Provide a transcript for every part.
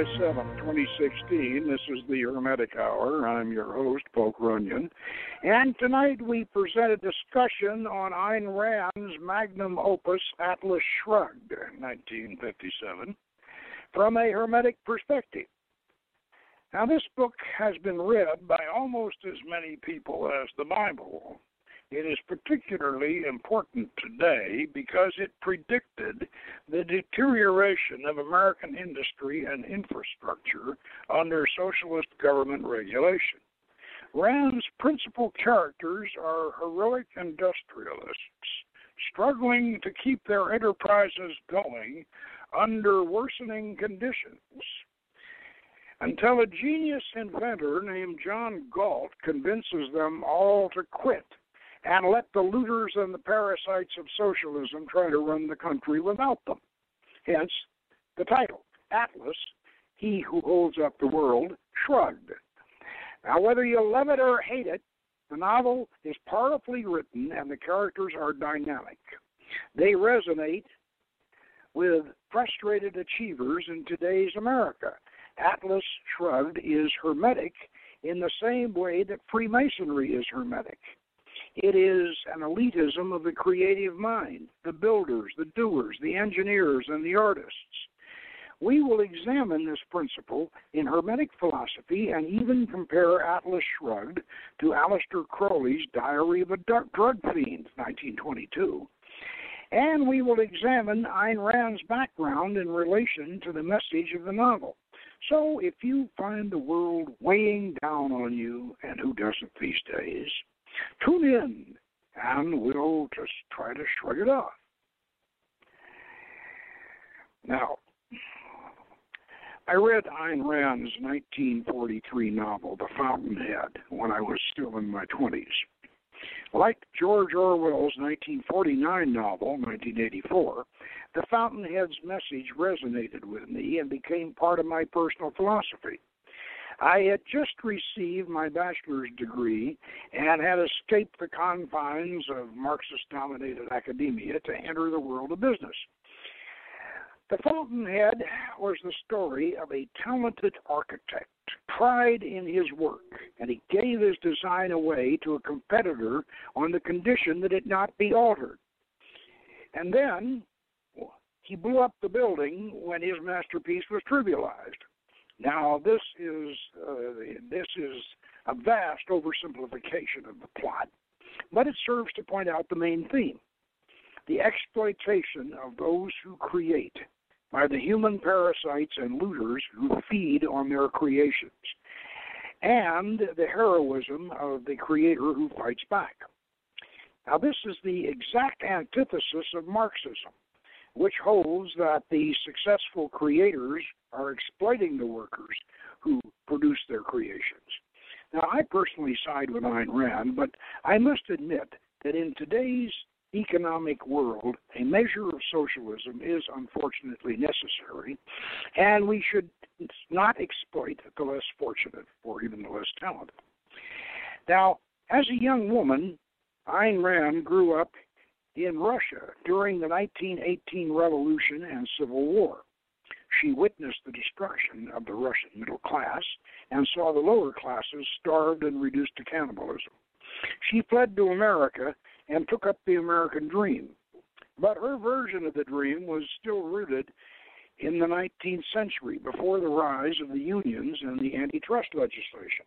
July 7th, 2016. This is the Hermetic Hour. I'm your host, Poke Runyon. And tonight we present a discussion on Ayn Rand's magnum opus, Atlas Shrugged, 1957, from a Hermetic perspective. Now, this book has been read by almost as many people as the Bible. It is particularly important today because it predicted the deterioration of American industry and infrastructure under socialist government regulation. Rand's principal characters are heroic industrialists struggling to keep their enterprises going under worsening conditions until a genius inventor named John Galt convinces them all to quit and let the looters and the parasites of socialism try to run the country without them. Hence, the title Atlas, He Who Holds Up the World, Shrugged. Now, whether you love it or hate it, the novel is powerfully written and the characters are dynamic. They resonate with frustrated achievers in today's America. Atlas Shrugged is hermetic in the same way that Freemasonry is hermetic. It is an elitism of the creative mind, the builders, the doers, the engineers, and the artists. We will examine this principle in Hermetic philosophy and even compare Atlas Shrugged to Aleister Crowley's Diary of a Drug Fiend, 1922. And we will examine Ayn Rand's background in relation to the message of the novel. So if you find the world weighing down on you, and who doesn't these days, Tune in, and we'll just try to shrug it off. Now, I read Ayn Rand's 1943 novel, The Fountainhead, when I was still in my 20s. Like George Orwell's 1949 novel, 1984, The Fountainhead's message resonated with me and became part of my personal philosophy. I had just received my bachelor's degree and had escaped the confines of Marxist dominated academia to enter the world of business. The Fountainhead was the story of a talented architect, pride in his work, and he gave his design away to a competitor on the condition that it not be altered. And then he blew up the building when his masterpiece was trivialized. Now, this is uh, this is a vast oversimplification of the plot, but it serves to point out the main theme: the exploitation of those who create by the human parasites and looters who feed on their creations, and the heroism of the creator who fights back. Now, this is the exact antithesis of Marxism which holds that the successful creators are exploiting the workers who produce their creations. Now, I personally side with Ayn Rand, but I must admit that in today's economic world, a measure of socialism is unfortunately necessary, and we should not exploit the less fortunate or even the less talented. Now, as a young woman, Ayn Rand grew up in Russia during the 1918 Revolution and Civil War. She witnessed the destruction of the Russian middle class and saw the lower classes starved and reduced to cannibalism. She fled to America and took up the American dream. But her version of the dream was still rooted in the 19th century before the rise of the unions and the antitrust legislation.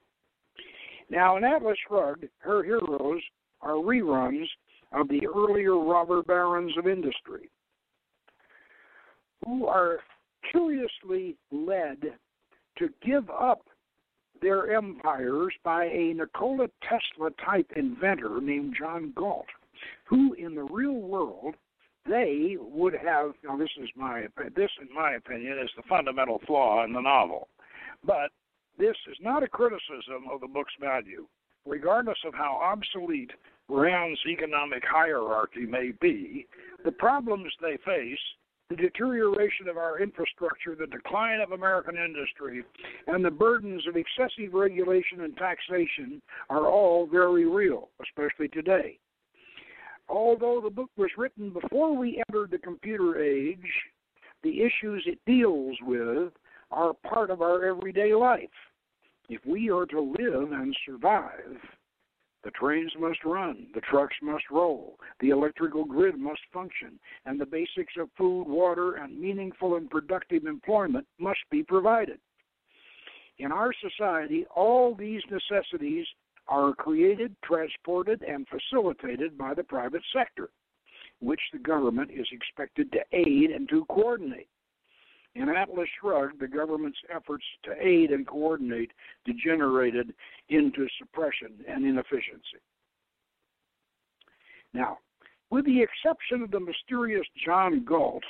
Now, in Atlas Shrugged, her heroes are reruns of the earlier robber barons of industry, who are curiously led to give up their empires by a Nikola Tesla type inventor named John Galt, who in the real world they would have now this is my this in my opinion is the fundamental flaw in the novel. But this is not a criticism of the book's value. Regardless of how obsolete Rand's economic hierarchy may be, the problems they face, the deterioration of our infrastructure, the decline of American industry, and the burdens of excessive regulation and taxation are all very real, especially today. Although the book was written before we entered the computer age, the issues it deals with are part of our everyday life. If we are to live and survive, the trains must run, the trucks must roll, the electrical grid must function, and the basics of food, water, and meaningful and productive employment must be provided. In our society, all these necessities are created, transported, and facilitated by the private sector, which the government is expected to aid and to coordinate. In Atlas Shrugged, the government's efforts to aid and coordinate degenerated into suppression and inefficiency. Now, with the exception of the mysterious John Galt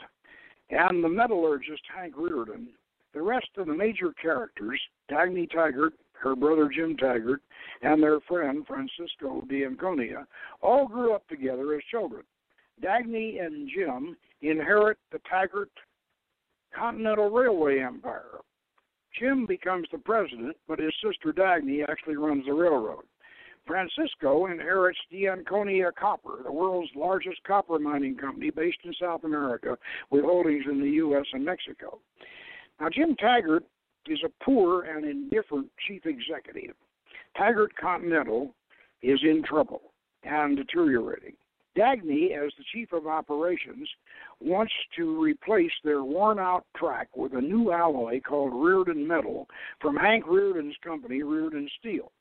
and the metallurgist Hank Rearden, the rest of the major characters, Dagny Taggart, her brother Jim Taggart, and their friend Francisco D'Anconia, all grew up together as children. Dagny and Jim inherit the Taggart Continental Railway empire. Jim becomes the president, but his sister Dagny actually runs the railroad. Francisco inherits D'Anconia Copper, the world's largest copper mining company based in South America with holdings in the U.S. and Mexico. Now, Jim Taggart is a poor and indifferent chief executive. Taggart Continental is in trouble and deteriorating. Dagny, as the chief of operations, wants to replace their worn out track with a new alloy called Rearden Metal from Hank Rearden's company, Rearden Steel.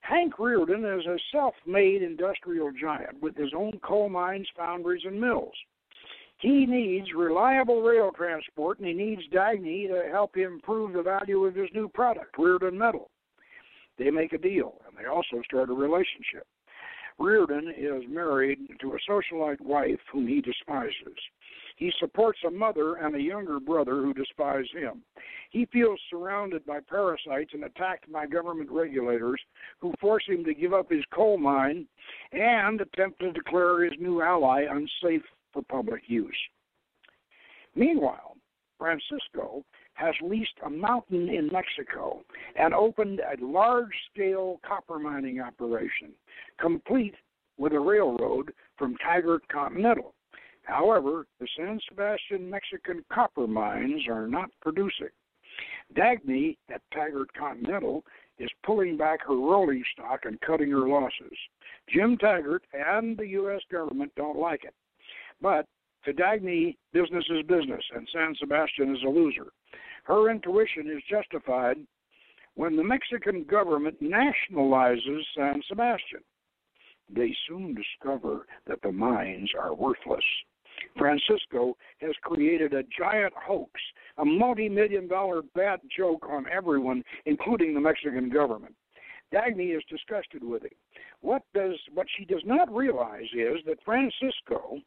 Hank Rearden is a self made industrial giant with his own coal mines, foundries, and mills. He needs reliable rail transport and he needs Dagny to help him prove the value of his new product, Rearden Metal. They make a deal and they also start a relationship. Rearden is married to a socialite wife whom he despises. He supports a mother and a younger brother who despise him. He feels surrounded by parasites and attacked by government regulators who force him to give up his coal mine and attempt to declare his new ally unsafe for public use. Meanwhile, Francisco has leased a mountain in Mexico and opened a large scale copper mining operation, complete with a railroad from Taggart Continental. However, the San Sebastian Mexican copper mines are not producing. Dagny at Taggart Continental is pulling back her rolling stock and cutting her losses. Jim Taggart and the U.S. government don't like it. But to Dagny, business is business, and San Sebastian is a loser. Her intuition is justified when the Mexican government nationalizes San Sebastian. They soon discover that the mines are worthless. Francisco has created a giant hoax, a multi million dollar bad joke on everyone, including the Mexican government. Dagny is disgusted with him. What does what she does not realize is that Francisco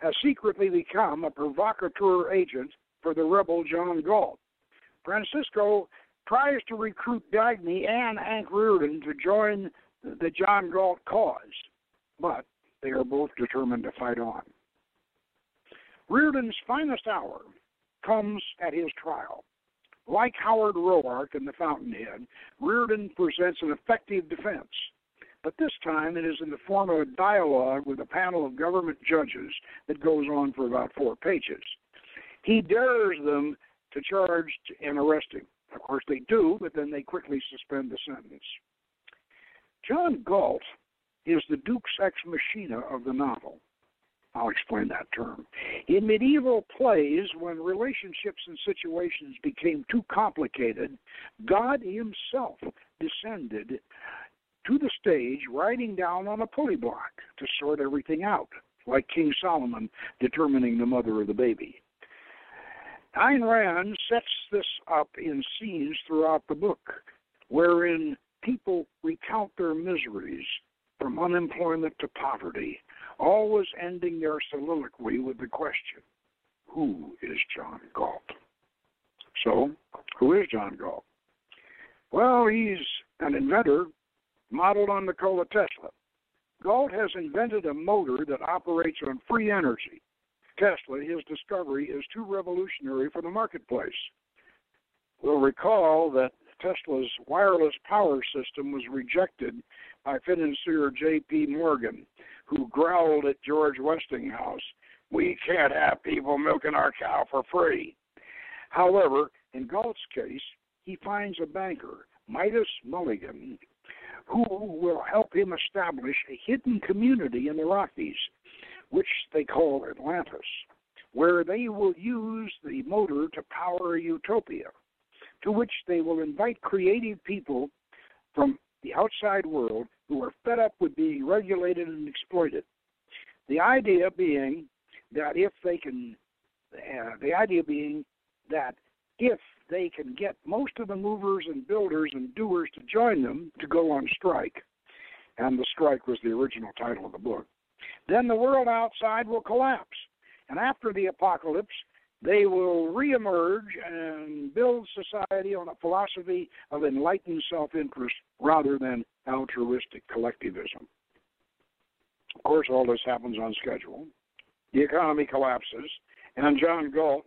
has secretly become a provocateur agent for the rebel John Galt. Francisco tries to recruit Dagny and Hank Rearden to join the John Galt cause, but they are both determined to fight on. Rearden's finest hour comes at his trial. Like Howard Roark in The Fountainhead, Rearden presents an effective defense but this time it is in the form of a dialogue with a panel of government judges that goes on for about four pages. He dares them to charge and arrest him. Of course, they do, but then they quickly suspend the sentence. John Galt is the Deus ex machina of the novel. I'll explain that term. In medieval plays, when relationships and situations became too complicated, God Himself descended to the stage riding down on a pulley block to sort everything out, like King Solomon determining the mother of the baby. Ayn Rand sets this up in scenes throughout the book, wherein people recount their miseries from unemployment to poverty, always ending their soliloquy with the question, Who is John Galt? So, who is John Galt? Well, he's an inventor modeled on Nikola Tesla. Galt has invented a motor that operates on free energy. Tesla, his discovery, is too revolutionary for the marketplace. We'll recall that Tesla's wireless power system was rejected by financier J.P. Morgan, who growled at George Westinghouse, We can't have people milking our cow for free. However, in Galt's case, he finds a banker, Midas Mulligan, who will help him establish a hidden community in the Rockies, which they call Atlantis, where they will use the motor to power a utopia, to which they will invite creative people from the outside world who are fed up with being regulated and exploited. The idea being that if they can, uh, the idea being that if they can get most of the movers and builders and doers to join them to go on strike, and the strike was the original title of the book, then the world outside will collapse. And after the apocalypse, they will reemerge and build society on a philosophy of enlightened self interest rather than altruistic collectivism. Of course, all this happens on schedule. The economy collapses, and John Galt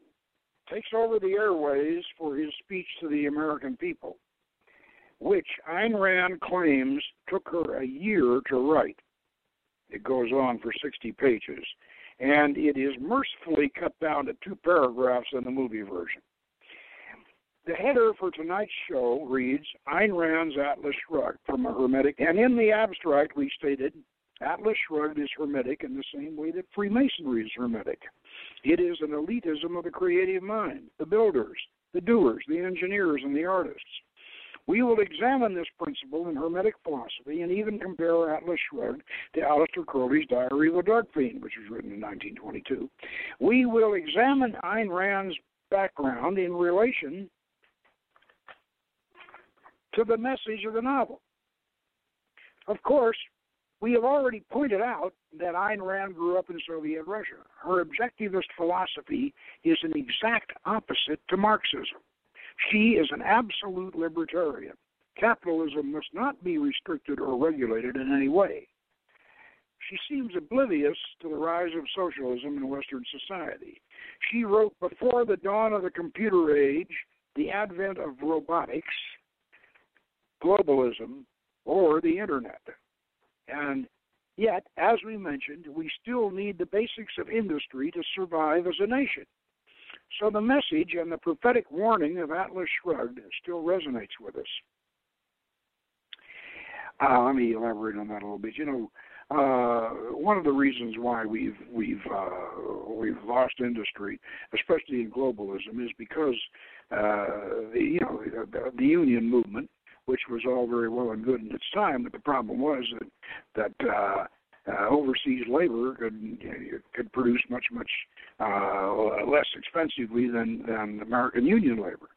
takes over the airways for his speech to the American people, which Ayn Rand claims took her a year to write. It goes on for 60 pages, and it is mercifully cut down to two paragraphs in the movie version. The header for tonight's show reads Ayn Rand's Atlas Shrugged from a Hermetic, and in the abstract we stated Atlas Shrugged is Hermetic in the same way that Freemasonry is Hermetic. It is an elitism of the creative mind, the builders, the doers, the engineers, and the artists. We will examine this principle in Hermetic philosophy and even compare Atlas Shrugged to Aleister Crowley's Diary of a Dark Fiend, which was written in 1922. We will examine Ayn Rand's background in relation to the message of the novel. Of course, we have already pointed out that Ayn Rand grew up in Soviet Russia. Her objectivist philosophy is an exact opposite to Marxism. She is an absolute libertarian. Capitalism must not be restricted or regulated in any way. She seems oblivious to the rise of socialism in Western society. She wrote Before the Dawn of the Computer Age, The Advent of Robotics, Globalism, or the Internet. And yet, as we mentioned, we still need the basics of industry to survive as a nation. So the message and the prophetic warning of Atlas Shrugged still resonates with us. Uh, let me elaborate on that a little bit. You know, uh, one of the reasons why we've we've uh, we've lost industry, especially in globalism, is because uh, the, you know the, the union movement which was all very well and good in its time. But the problem was that that uh, uh, overseas labor could could produce much much uh, less expensively than than American union labor,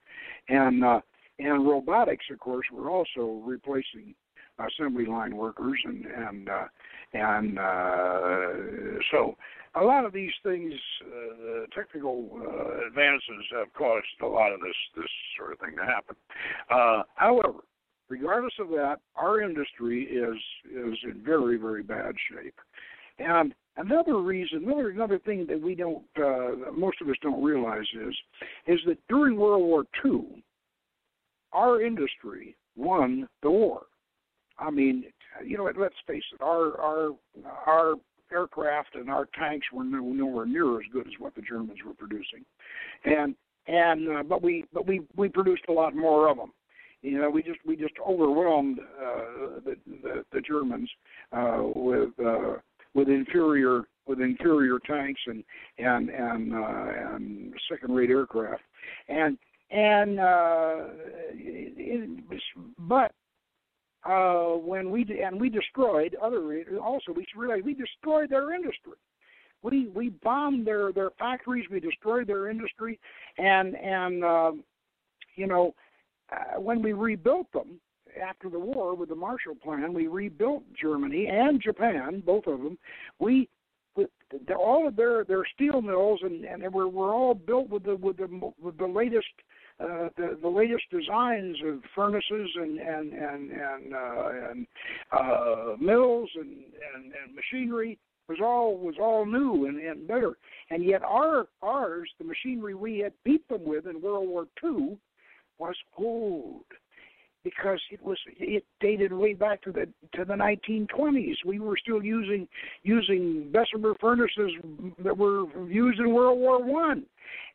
and uh, and robotics, of course, were also replacing assembly line workers and and uh, and uh, so a lot of these things, uh, technical uh, advances have caused a lot of this this sort of thing to happen. Uh, however, regardless of that, our industry is is in very very bad shape. And another reason, another another thing that we don't, uh, most of us don't realize is, is that during World War II, our industry won the war. I mean, you know, let's face it, our our our aircraft and our tanks were nowhere near as good as what the Germans were producing, and and uh, but we but we we produced a lot more of them you know, we just we just overwhelmed uh, the, the the Germans uh, with uh, with inferior with inferior tanks and and and uh, and second-rate aircraft, and and uh, it, it, but uh, when we and we destroyed other also we realized we destroyed their industry. We we bombed their their factories. We destroyed their industry, and and uh, you know uh, when we rebuilt them after the war with the Marshall Plan, we rebuilt Germany and Japan, both of them. We with all of their their steel mills and and they were were all built with the with the with the latest uh, the the latest designs of furnaces and and and and uh, and uh, mills and, and and machinery was all was all new and, and better. And yet our ours the machinery we had beat them with in World War II was old. because it was it dated way back to the to the 1920s. We were still using using Bessemer furnaces that were used in World War One,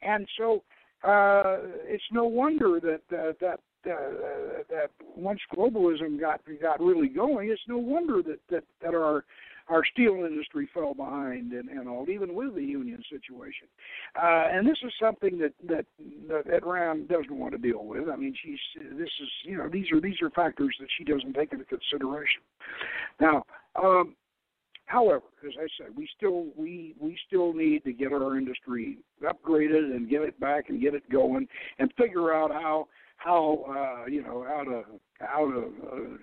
and so uh, it's no wonder that uh, that uh, that once globalism got got really going, it's no wonder that that that our our steel industry fell behind and, and all, even with the union situation. Uh, and this is something that that that Rand doesn't want to deal with. I mean, she's this is you know these are these are factors that she doesn't take into consideration. Now, um, however, as I said, we still we we still need to get our industry upgraded and get it back and get it going and figure out how how uh, you know how to how to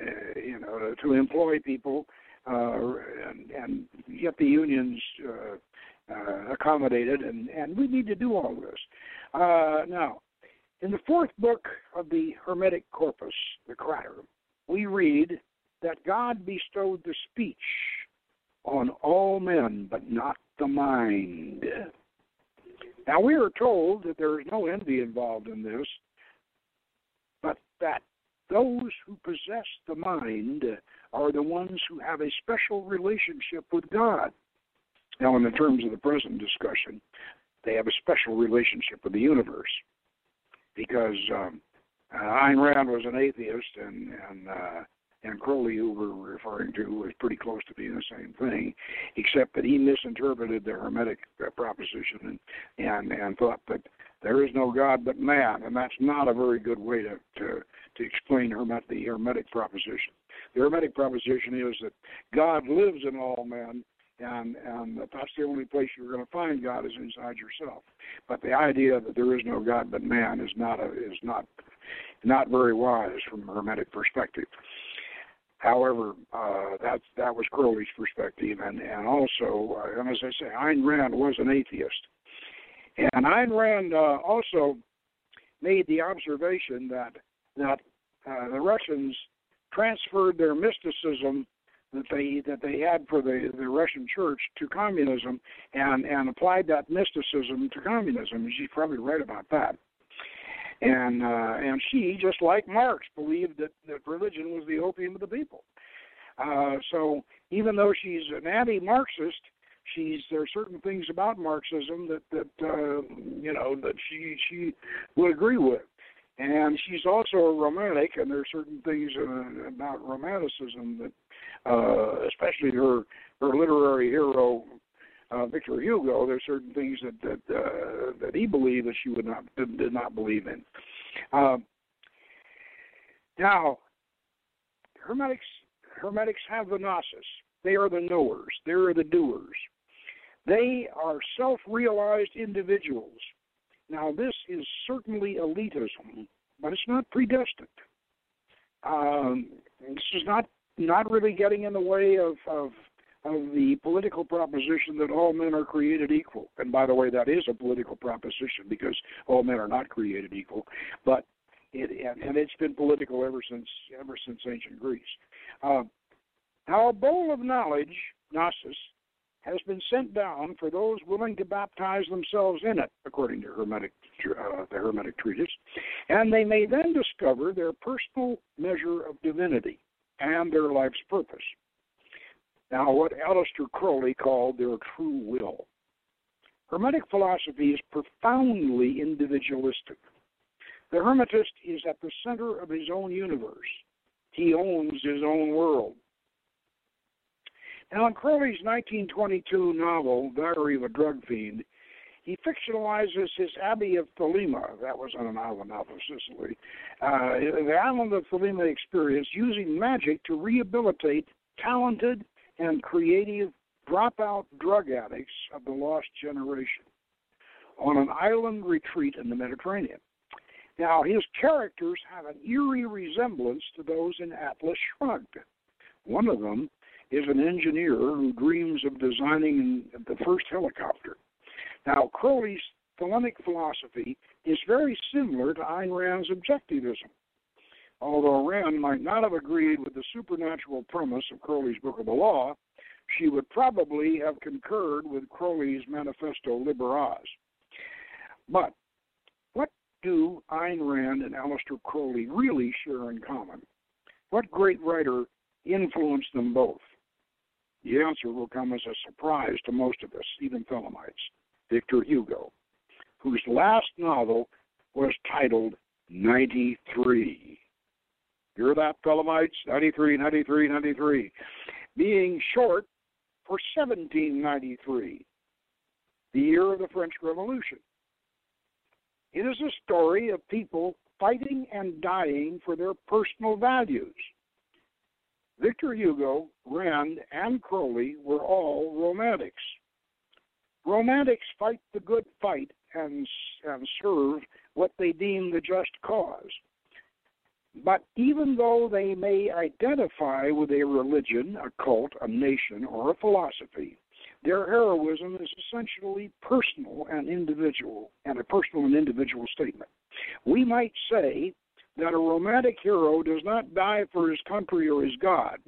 uh, you know to employ people uh, and, and get the unions uh, uh, accommodated, and, and we need to do all this. Uh, now, in the fourth book of the Hermetic Corpus, the Krater, we read that God bestowed the speech on all men, but not the mind. Now, we are told that there is no envy involved in this, but that those who possess the mind are the ones who have a special relationship with God. Now, in the terms of the present discussion, they have a special relationship with the universe because um, uh, Ayn Rand was an atheist, and and uh, and Crowley, who we're referring to, was pretty close to being the same thing, except that he misinterpreted the Hermetic uh, proposition and and and thought that there is no God but man, and that's not a very good way to to, to explain Hermet, the Hermetic proposition. The Hermetic proposition is that God lives in all men, and and that's the only place you're going to find God is inside yourself. But the idea that there is no God but man is not a, is not not very wise from a Hermetic perspective. However, uh, that that was Crowley's perspective, and and also, uh, and as I say, Ayn Rand was an atheist, and Ayn Rand uh, also made the observation that that uh, the Russians transferred their mysticism that they that they had for the, the Russian church to communism and and applied that mysticism to communism. She's probably right about that. And uh, and she, just like Marx, believed that, that religion was the opium of the people. Uh, so even though she's an anti-Marxist, she's there are certain things about Marxism that that uh, you know that she she would agree with and she's also a romantic, and there are certain things uh, about romanticism that, uh, especially her her literary hero uh, Victor Hugo, there are certain things that that uh, that he believed that she would not did, not believe in. Uh, now, hermetics hermetics have the gnosis. They are the knowers. They are the doers. They are self-realized individuals now, this is certainly elitism, but it's not predestined. Um, this is not not really getting in the way of, of of the political proposition that all men are created equal. And by the way, that is a political proposition because all men are not created equal. But it and, and it's been political ever since ever since ancient Greece. Uh, now, bowl of knowledge, gnosis, has been sent down for those willing to baptize themselves in it, according to Hermetic, uh, the Hermetic treatise, and they may then discover their personal measure of divinity and their life's purpose. Now, what Aleister Crowley called their true will. Hermetic philosophy is profoundly individualistic. The Hermetist is at the center of his own universe. He owns his own world. In Crowley's 1922 novel, Diary of a Drug Fiend, he fictionalizes his abbey of Thelema, that was on an island off of Sicily, uh, the island of Thelema experience using magic to rehabilitate talented and creative dropout drug addicts of the lost generation on an island retreat in the Mediterranean. Now, his characters have an eerie resemblance to those in Atlas Shrugged. One of them is an engineer who dreams of designing the first helicopter. Now, Crowley's Thelemic philosophy is very similar to Ayn Rand's objectivism. Although Rand might not have agreed with the supernatural premise of Crowley's Book of the Law, she would probably have concurred with Crowley's Manifesto Liber Oz. But what do Ayn Rand and Aleister Crowley really share in common? What great writer influenced them both? The answer will come as a surprise to most of us, even Thelemites. Victor Hugo, whose last novel was titled 93. Hear that, Thelemites? 93, 93, 93. Being short for 1793, the year of the French Revolution. It is a story of people fighting and dying for their personal values. Victor Hugo, Rand, and Crowley were all romantics. Romantics fight the good fight and, and serve what they deem the just cause. But even though they may identify with a religion, a cult, a nation, or a philosophy, their heroism is essentially personal and individual, and a personal and individual statement. We might say that a romantic hero does not die for his country or his God.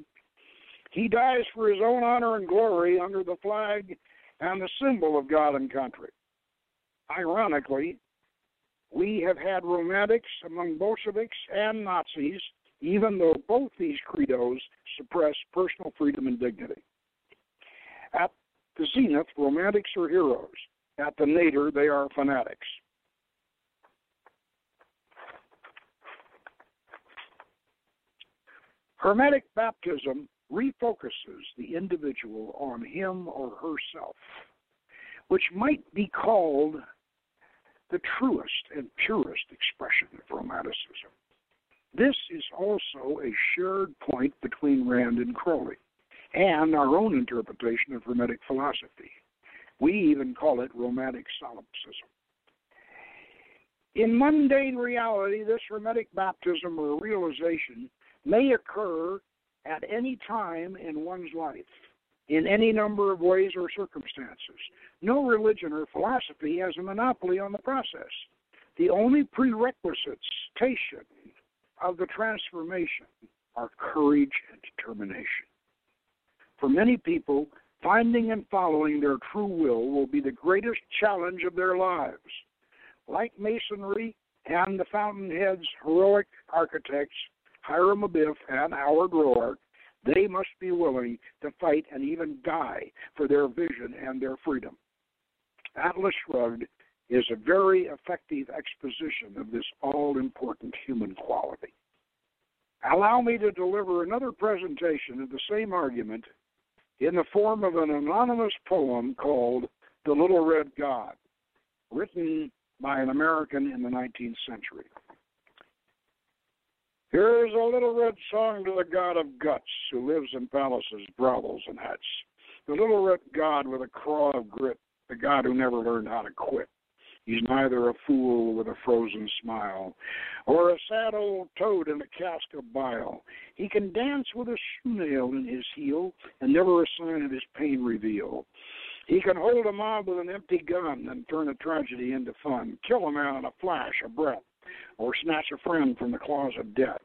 He dies for his own honor and glory under the flag and the symbol of God and country. Ironically, we have had romantics among Bolsheviks and Nazis, even though both these credos suppress personal freedom and dignity. At the zenith, romantics are heroes. At the nadir, they are fanatics. Hermetic baptism refocuses the individual on him or herself, which might be called the truest and purest expression of Romanticism. This is also a shared point between Rand and Crowley and our own interpretation of Hermetic philosophy. We even call it Romantic solipsism. In mundane reality, this Hermetic baptism or realization may occur at any time in one's life, in any number of ways or circumstances. No religion or philosophy has a monopoly on the process. The only prerequisites of the transformation are courage and determination. For many people, finding and following their true will will be the greatest challenge of their lives. Like Masonry and the Fountainhead's heroic architects, Hiram Abiff and Howard Roark, they must be willing to fight and even die for their vision and their freedom. Atlas Shrugged is a very effective exposition of this all important human quality. Allow me to deliver another presentation of the same argument in the form of an anonymous poem called The Little Red God, written by an American in the 19th century. Here's a little red song to the god of guts who lives in palaces, brothels, and huts. The little red god with a craw of grit, the god who never learned how to quit. He's neither a fool with a frozen smile or a sad old toad in a cask of bile. He can dance with a shoe nail in his heel and never a sign of his pain reveal. He can hold a mob with an empty gun and turn a tragedy into fun, kill a man in a flash of breath, or snatch a friend from the claws of death.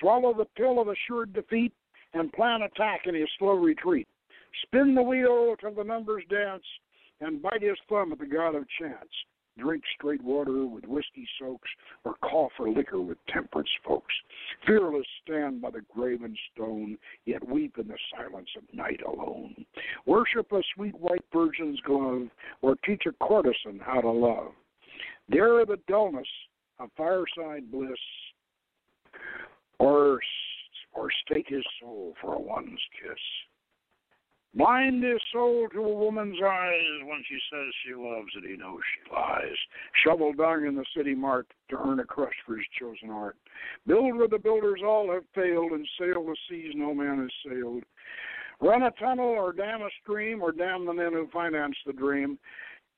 Swallow the pill of assured defeat and plan attack in his slow retreat. Spin the wheel till the numbers dance and bite his thumb at the god of chance. Drink straight water with whiskey soaks or call for liquor with temperance folks. Fearless stand by the graven stone, yet weep in the silence of night alone. Worship a sweet white virgin's glove or teach a courtesan how to love. Dare the dullness of fireside bliss or or stake his soul for a one's kiss. Blind his soul to a woman's eyes when she says she loves it, he knows she lies. Shovel dung in the city mart to earn a crust for his chosen art. Build where the builders all have failed and sail the seas no man has sailed. Run a tunnel or dam a stream or damn the men who finance the dream.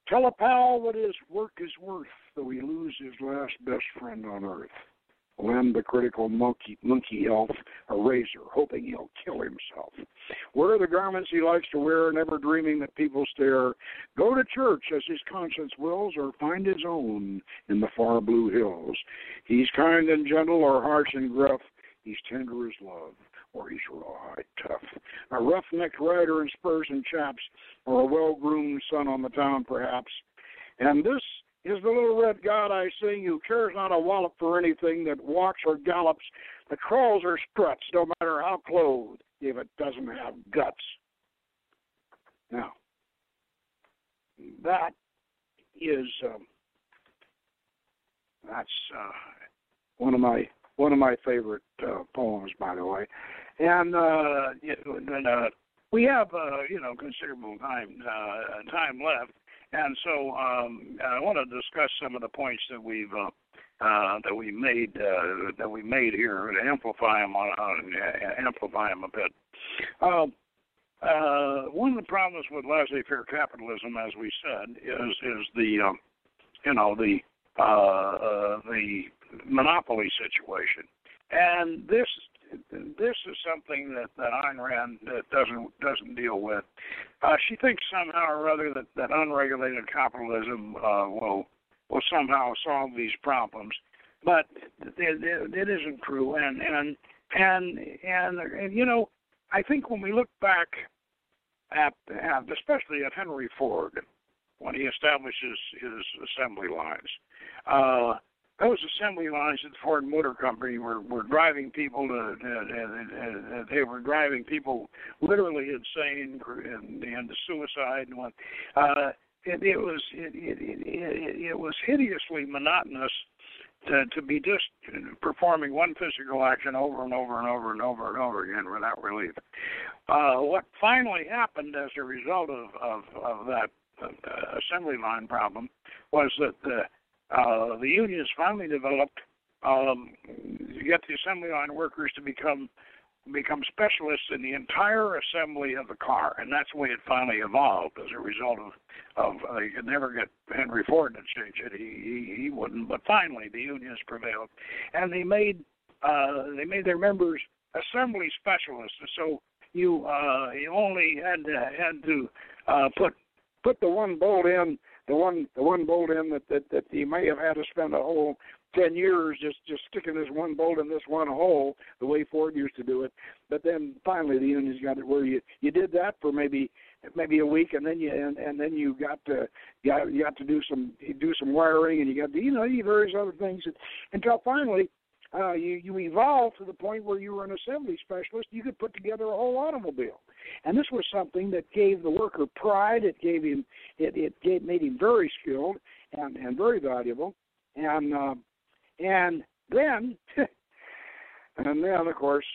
Tell a pal what his work is worth, though he lose his last best friend on earth lend the critical monkey, monkey elf a razor, hoping he'll kill himself. Wear the garments he likes to wear, never dreaming that people stare. Go to church as his conscience wills, or find his own in the far blue hills. He's kind and gentle, or harsh and gruff. He's tender as love, he's rawhide tough. A rough-necked rider in spurs and chaps, or a well-groomed son on the town, perhaps. And this is the little red god I sing who cares not a wallop for anything that walks or gallops, that crawls or struts, no matter how clothed, if it doesn't have guts. Now, that is um, that's uh, one of my one of my favorite uh, poems, by the way. And uh, and, uh, we have uh, you know considerable time uh, time left, and so um, I want to discuss some of the points that we've uh, uh, that we made uh, that we made here and amplify them on, uh, amplify them a bit. Um, uh, one of the problems with laissez-faire capitalism, as we said, is is the um, you know the uh, uh, the monopoly situation, and this this is something that that Ayn Rand doesn't doesn't deal with. Uh, she thinks somehow or other that that unregulated capitalism uh, will will somehow solve these problems, but it, it, it isn't true. And and and and and you know, I think when we look back at, at especially at Henry Ford when he establishes his assembly lines. Uh, those assembly lines at the Ford Motor Company were were driving people to, uh, uh, they were driving people literally insane and, and to suicide and what. Uh, it, it was it, it, it, it was hideously monotonous to, to be just performing one physical action over and over and over and over and over again without relief. Uh, what finally happened as a result of of, of that uh, assembly line problem was that the uh, the unions finally developed um, to get the assembly line workers to become become specialists in the entire assembly of the car, and that's the way it finally evolved as a result of of uh, you could never get Henry Ford to change it. He, he he wouldn't, but finally the unions prevailed, and they made uh, they made their members assembly specialists. So you uh, you only had to, had to uh, put put the one bolt in the one the one bolt in that that that you may have had to spend a whole ten years just just sticking this one bolt in this one hole the way Ford used to do it. But then finally the unions got it where you you did that for maybe maybe a week and then you and, and then you got to got, you got to do some do some wiring and you got to you know you various other things until finally uh, you you evolve to the point where you were an assembly specialist. You could put together a whole automobile, and this was something that gave the worker pride. It gave him it it gave, made him very skilled and and very valuable, and uh, and then and then of course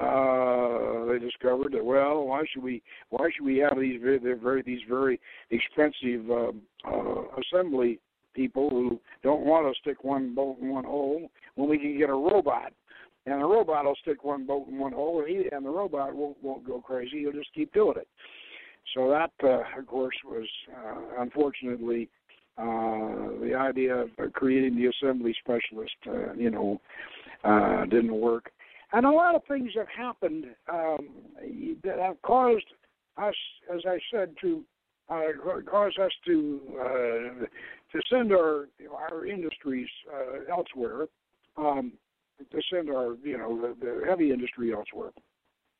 uh they discovered that well why should we why should we have these very very these very expensive uh, uh assembly people who don't want to stick one bolt in one hole when we can get a robot. And the robot will stick one bolt in one hole, and, he, and the robot won't, won't go crazy. He'll just keep doing it. So that, uh, of course, was uh, unfortunately uh, the idea of creating the assembly specialist. Uh, you know, uh, didn't work, and a lot of things have happened um, that have caused us, as I said, to uh, cause us to uh, to send our our industries uh, elsewhere, um, to send our you know the, the heavy industry elsewhere,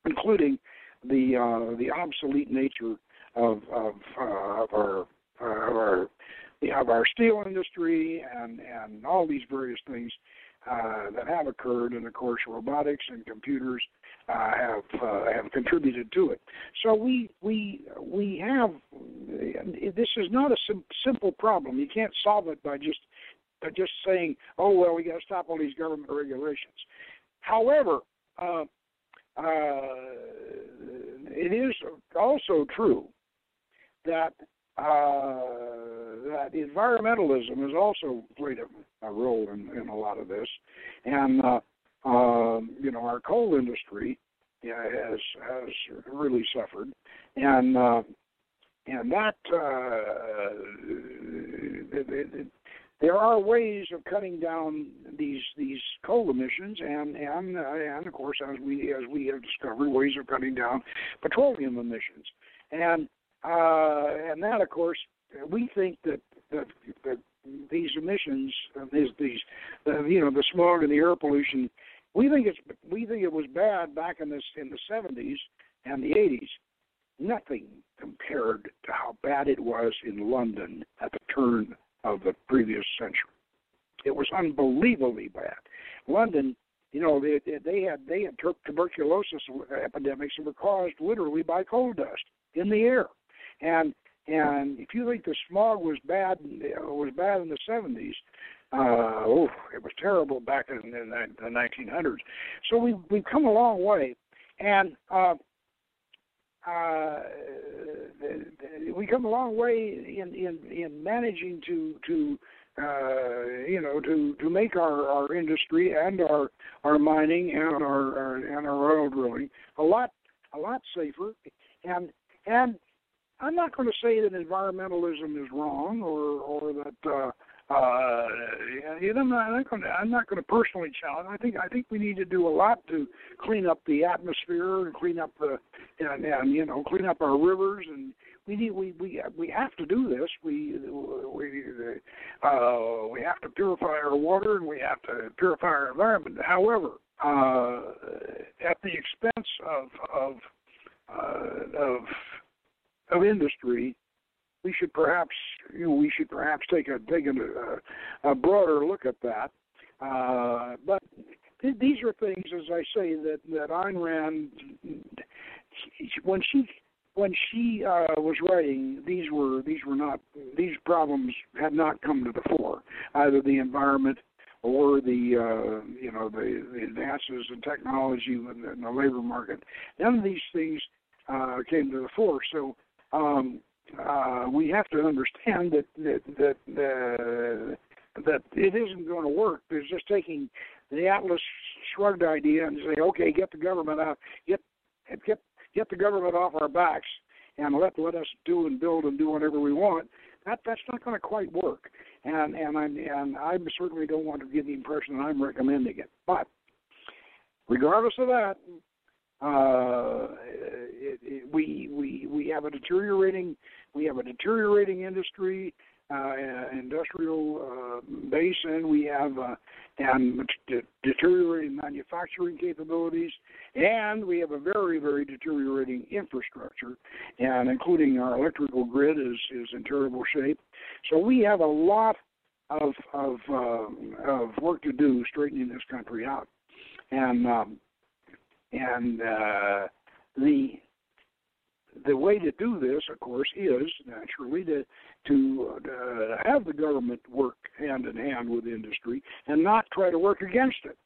including the uh, the obsolete nature of of, uh, of our uh, of our of our steel industry and and all these various things uh, that have occurred, and of course robotics and computers uh, have uh, have contributed to it. So we we we have this is not a sim- simple problem. You can't solve it by just by just saying, "Oh well, we got to stop all these government regulations." However, uh, uh, it is also true that uh, that environmentalism has also played a, a role in, in a lot of this, and uh, um, you know, our coal industry has has really suffered, and uh, and that uh, it, it, it, there are ways of cutting down these these coal emissions, and and uh, and of course, as we as we have discovered, ways of cutting down petroleum emissions, and uh, and that, of course, we think that that, that these emissions, these these, uh, you know, the smog and the air pollution we think it's we think it was bad back in this in the 70s and the 80s. Nothing compared to how bad it was in London at the turn of the previous century. It was unbelievably bad. London, you know, they, they had they had tuberculosis epidemics that were caused literally by coal dust in the air, and and if you think the smog was bad was bad in the 70s, uh, oh, it was terrible back in, in the 1900s. So we we've come a long way, and uh, uh, we come a long way in in in managing to to uh, you know to to make our our industry and our our mining and our, our and our oil drilling a lot a lot safer and and I'm not going to say that environmentalism is wrong or or that uh, uh, you know, I'm not going to. I'm not going to personally challenge. I think. I think we need to do a lot to clean up the atmosphere and clean up the, and, and you know, clean up our rivers. And we need. We we we have to do this. We we uh, we have to purify our water and we have to purify our environment. However, uh, at the expense of of uh, of of industry, we should perhaps you know, we should perhaps take a take a, a broader look at that. Uh, but th- these are things, as I say, that that Ayn Rand when she when she uh, was writing, these were these were not these problems had not come to the fore. Either the environment or the uh, you know the, the advances in technology in the, in the labor market. None of these things uh, came to the fore. So um, uh, we have to understand that that that uh, that it isn't going to work. It's just taking the Atlas Shrugged idea and say, okay, get the government out, get get get the government off our backs, and let let us do and build and do whatever we want. That that's not going to quite work. And and I and I certainly don't want to give the impression that I'm recommending it. But regardless of that, uh, it, it, we we we have a deteriorating we have a deteriorating industry, uh, industrial uh, base, and we have uh, and de- deteriorating manufacturing capabilities, and we have a very very deteriorating infrastructure, and including our electrical grid is is in terrible shape. So we have a lot of of uh, of work to do straightening this country out, and um, and uh, the the way to do this, of course, is naturally to to uh, have the government work hand in hand with industry and not try to work against it,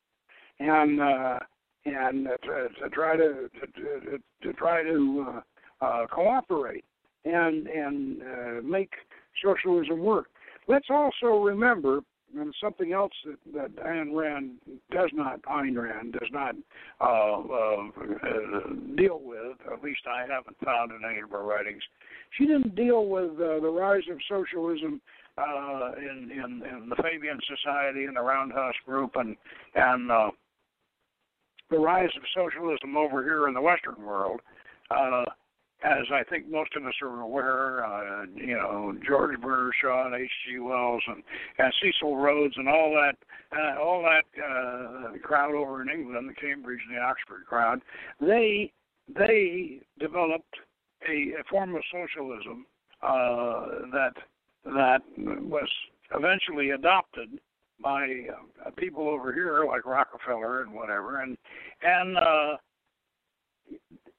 and uh, and to, to try to to, to try to uh, uh, cooperate and and uh, make socialism work. Let's also remember and something else that, that Ayn Rand does not, Ayn Rand does not uh, uh, deal with, at least I haven't found in any of her writings. She didn't deal with uh, the rise of socialism uh, in, in in the Fabian Society and the Roundhouse Group and and uh, the rise of socialism over here in the Western world. Uh, as I think most of us are aware, uh, you know, George Bernard and H.G. Wells and, and Cecil Rhodes and all that, uh, all that uh, crowd over in England, the Cambridge and the Oxford crowd, they they developed a, a form of socialism uh, that that was eventually adopted by uh, people over here like Rockefeller and whatever, and and uh,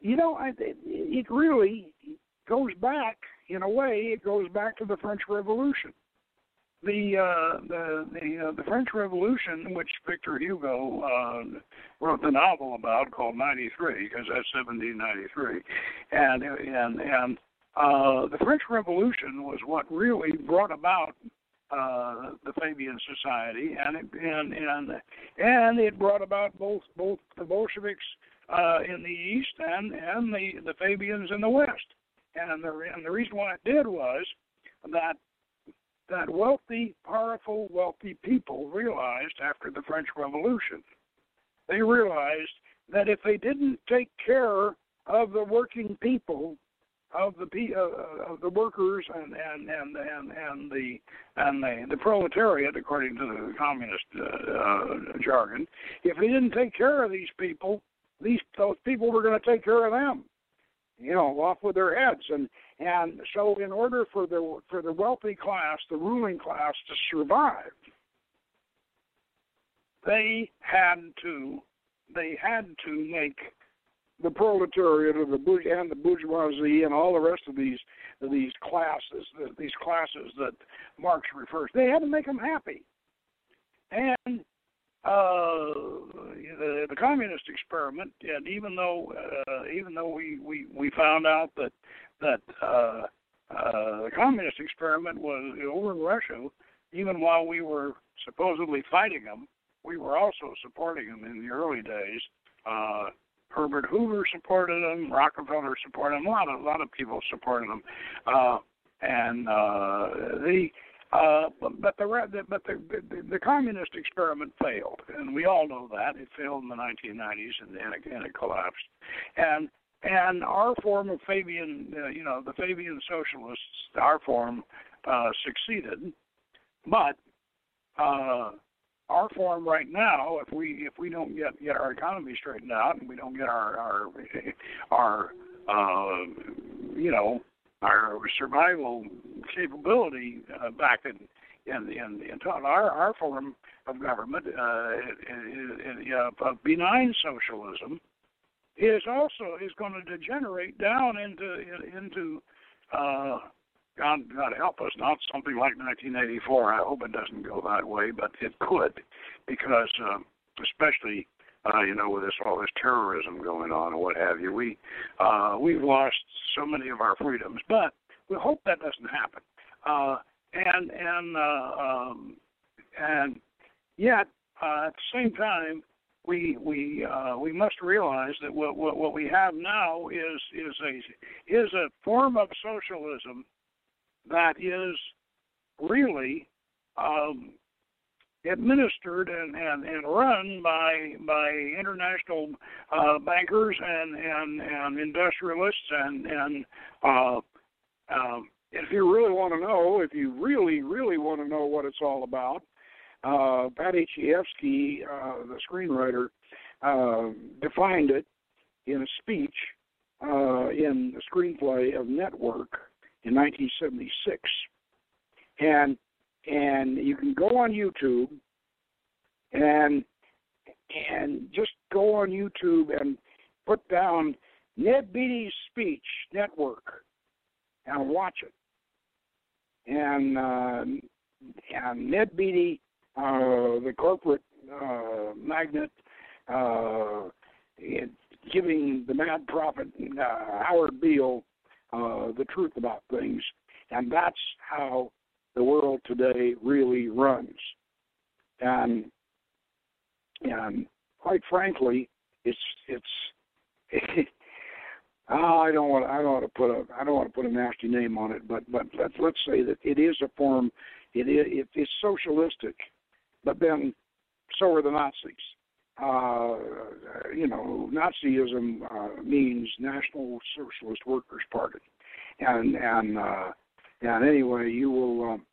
you know, I, it really goes back in a way. It goes back to the French Revolution. The uh, the the, uh, the French Revolution, which Victor Hugo uh, wrote the novel about, called '93, because that's 1793, and and and uh, the French Revolution was what really brought about uh, the Fabian Society, and it and and and it brought about both both the Bolsheviks uh, in the east and and the the Fabians in the west. And the and the reason why it did was that that wealthy, powerful, wealthy people realized after the French Revolution, they realized that if they didn't take care of the working people, of the uh, of the workers and and and and and the and the, the proletariat, according to the communist uh, uh, jargon, if they didn't take care of these people, these those people were going to take care of them. you know, off with their heads. And and so, in order for the for the wealthy class, the ruling class, to survive, they had to they had to make the proletariat the and the bourgeoisie and all the rest of these these classes these classes that Marx refers they had to make them happy and uh, the, the communist experiment and even though uh, even though we, we we found out that that uh, uh, the communist experiment was over in Russia even while we were supposedly fighting them we were also supporting them in the early days. Uh, Herbert Hoover supported them. Rockefeller supported them. A lot of a lot of people supported them, uh, and uh, the uh, but the but the, the the communist experiment failed, and we all know that. It failed in the 1990s, and then again it collapsed, and and our form of Fabian, uh, you know, the Fabian socialists, our form uh, succeeded, but uh, our form right now, if we if we don't get get our economy straightened out and we don't get our our our uh, you know our survival capability uh, back in in in, in our our form of government uh, of benign socialism is also is going to degenerate down into into uh, God, God help us, not something like 1984. I hope it doesn't go that way, but it could, because uh, especially uh, you know with this all this terrorism going on and what have you, we uh, we've lost so many of our freedoms. But we hope that doesn't happen. Uh, and and uh, um, and yet uh, at the same time, we we uh, we must realize that what, what what we have now is is a is a form of socialism that is really um, administered and, and, and run by by international uh, bankers and, and, and industrialists and and uh, uh, if you really want to know, if you really really want to know what it's all about, uh, Paddy Chayefsky, uh, the screenwriter, uh, defined it in a speech uh, in the screenplay of Network in 1976, and and you can go on YouTube and and just go on YouTube and put down Ned Beatty's speech network and watch it. And uh, and Ned Beatty, uh, the corporate uh, magnate, uh, giving the mad prophet uh, Howard Beale uh, the truth about things, and that's how the world today really runs. And and quite frankly, it's it's. oh, I don't want I don't want to put a I don't want to put a nasty name on it, but but let's let's say that it is a form. It is it is socialistic, but then so are the Nazis uh, you know, Nazism uh, means National Socialist Workers Party, and and uh, and anyway, you will, um,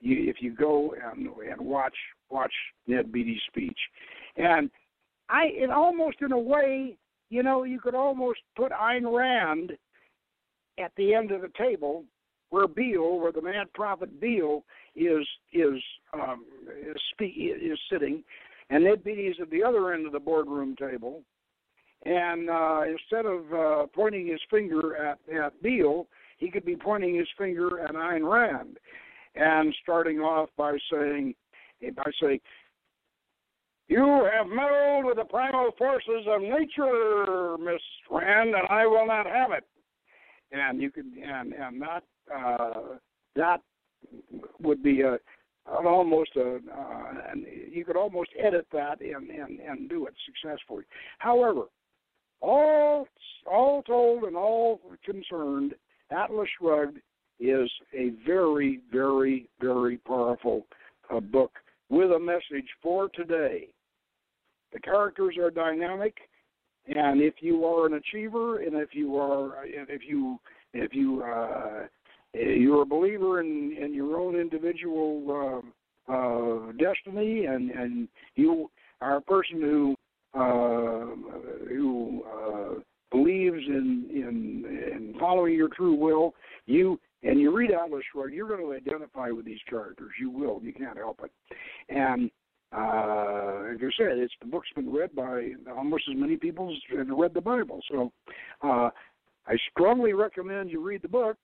you, if you go and and watch watch Ned Beatty's speech, and I, it almost in a way, you know, you could almost put Ayn Rand at the end of the table where Beale, where the mad prophet Beale is is um, is, spe- is sitting, and Ned Beatty is at the other end of the boardroom table. And uh, instead of uh, pointing his finger at, at Beale, he could be pointing his finger at Ayn Rand and starting off by saying, by saying, you have meddled with the primal forces of nature, Miss Rand, and I will not have it. And you could, and and that uh, that would be a almost a, uh, and you could almost edit that and, and, and do it successfully. However, all all told and all concerned, Atlas Shrugged is a very, very, very powerful uh, book with a message for today. The characters are dynamic, and if you are an achiever, and if you are, if you, if you uh, you're a believer in in your own individual uh, uh, destiny, and and you are a person who uh, who uh, believes in in in following your true will, you and you read Atlas Shrugged, you're going to identify with these characters. You will. You can't help it. And uh, like I said, it's the book's been read by almost as many people as have read the Bible. So uh, I strongly recommend you read the book.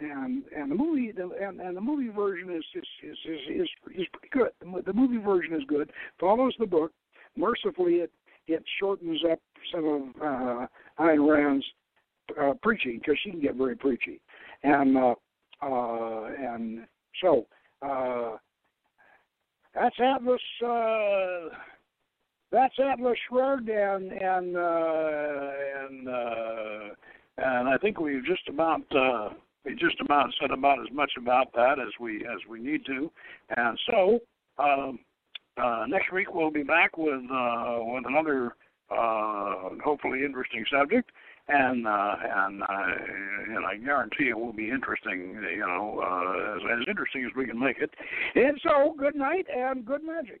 And and the movie and, and the movie version is is is is, is, is pretty good. The, the movie version is good. Follows the book. Mercifully, it it shortens up some of uh, Ayn Rand's uh, preaching because she can get very preachy, and uh, uh, and so uh, that's Atlas. Uh, that's Atlas Shrugged, and and uh, and uh, and I think we've just about uh, we just about said about as much about that as we as we need to, and so um, uh, next week we'll be back with uh, with another uh, hopefully interesting subject and uh, and uh, and I guarantee it will be interesting. You know, uh, as, as interesting as we can make it. And so, good night and good magic.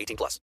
18 plus.